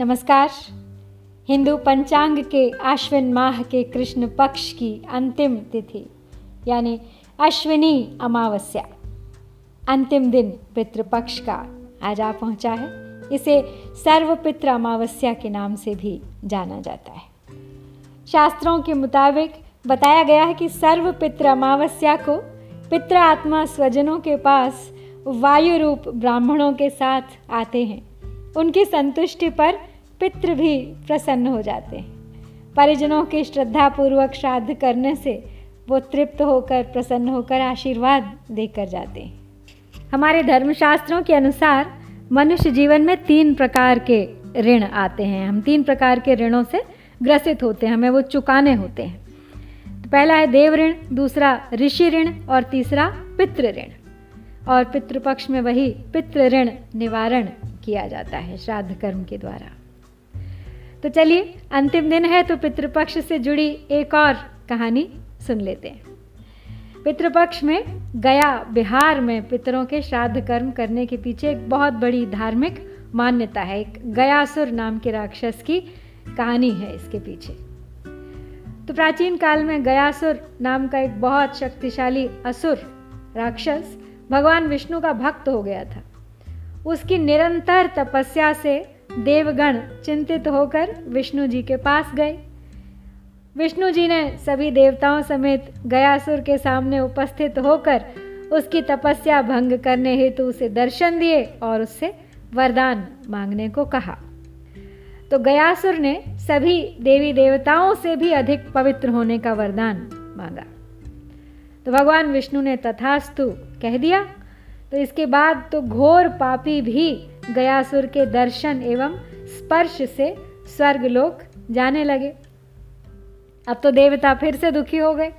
नमस्कार। हिंदू पंचांग के आश्विन माह के कृष्ण पक्ष की अंतिम तिथि, यानी अश्विनी अमावस्या। अंतिम दिन पितृपक्ष का आज आ पहुँचा है। इसे सर्वपित्र अमावस्या के नाम से भी जाना जाता है। शास्त्रों के मुताबिक बताया गया है कि सर्वपित्र अमावस्या को पित्र आत्मा स्वजनों के पास वायु रूप ब्राह्मणों के साथ आते हैं। उनकी संतुष्टि पर पितृ भी प्रसन्न हो जाते हैं। परिजनों के श्रद्धापूर्वक श्राद्ध करने से वो तृप्त होकर, प्रसन्न होकर आशीर्वाद देकर जाते हैं। हमारे धर्मशास्त्रों के अनुसार मनुष्य जीवन में तीन प्रकार के ऋण आते हैं। हम तीन प्रकार के ऋणों से ग्रसित होते हैं। हमें वो चुकाने होते हैं। तो पहला है देव ऋण, दूसरा ऋषि ऋण और तीसरा पितृ ऋण। और पितृपक्ष में वही पितृ ऋण निवारण किया जाता है श्राद्ध कर्म के द्वारा। तो चलिए, अंतिम दिन है तो पितृपक्ष से जुड़ी एक और कहानी सुन लेते हैं। पितृपक्ष में गया बिहार में पितरों के श्राद्ध कर्म करने के पीछे एक बहुत बड़ी धार्मिक मान्यता है। एक गयासुर नाम के राक्षस की कहानी है इसके पीछे। तो प्राचीन काल में गयासुर नाम का एक बहुत शक्तिशाली असुर राक्षस भगवान विष्णु का भक्त हो गया था। उसकी निरंतर तपस्या से देवगण चिंतित होकर विष्णु जी के पास गए। विष्णु जी ने सभी देवताओं समेत गयासुर के सामने उपस्थित होकर उसकी तपस्या भंग करने हेतु उसे दर्शन दिए और उससे वरदान मांगने को कहा। तो गयासुर ने सभी देवी देवताओं से भी अधिक पवित्र होने का वरदान मांगा। तो भगवान विष्णु ने तथास्तु कह दिया तो इसके बाद तो घोर पापी भी गयासुर के दर्शन एवं स्पर्श से स्वर्ग लोक जाने लगे। अब तो देवता फिर से दुखी हो गए।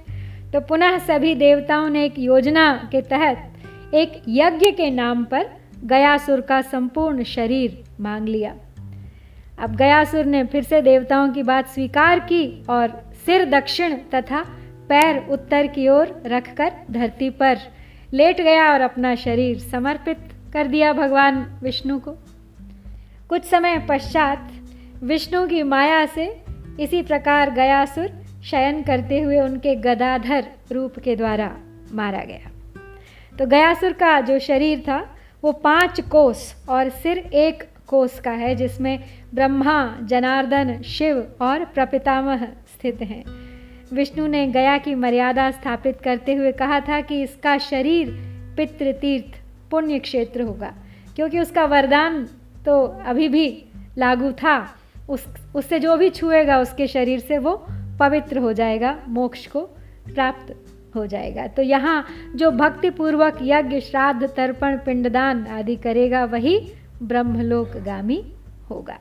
तो पुनः सभी देवताओं ने एक योजना के तहत एक यज्ञ के नाम पर गयासुर का संपूर्ण शरीर मांग लिया। अब गयासुर ने फिर से देवताओं की बात स्वीकार की और सिर दक्षिण तथा पैर उत्तर की ओर रखकर धरती पर लेट गया और अपना शरीर समर्पित कर दिया भगवान विष्णु को। कुछ समय पश्चात विष्णु की माया से इसी प्रकार गयासुर शयन करते हुए उनके गदाधर रूप के द्वारा मारा गया। तो गयासुर का जो शरीर था, वो पाँच कोस और सिर एक कोस का है, जिसमें ब्रह्मा, जनार्दन, शिव और प्रपितामह स्थित हैं। विष्णु ने गया की मर्यादा स्थापित करते हुए कहा था कि इसका शरीर पितृतीर्थ पुण्य क्षेत्र होगा, क्योंकि उसका वरदान तो अभी भी लागू था। उस, उससे जो भी छुएगा, उसके शरीर से वो पवित्र हो जाएगा, मोक्ष को प्राप्त हो जाएगा। तो यहाँ जो भक्तिपूर्वक यज्ञ, श्राद्ध, तर्पण, पिंडदान आदि करेगा, वही ब्रह्मलोकगामी होगा।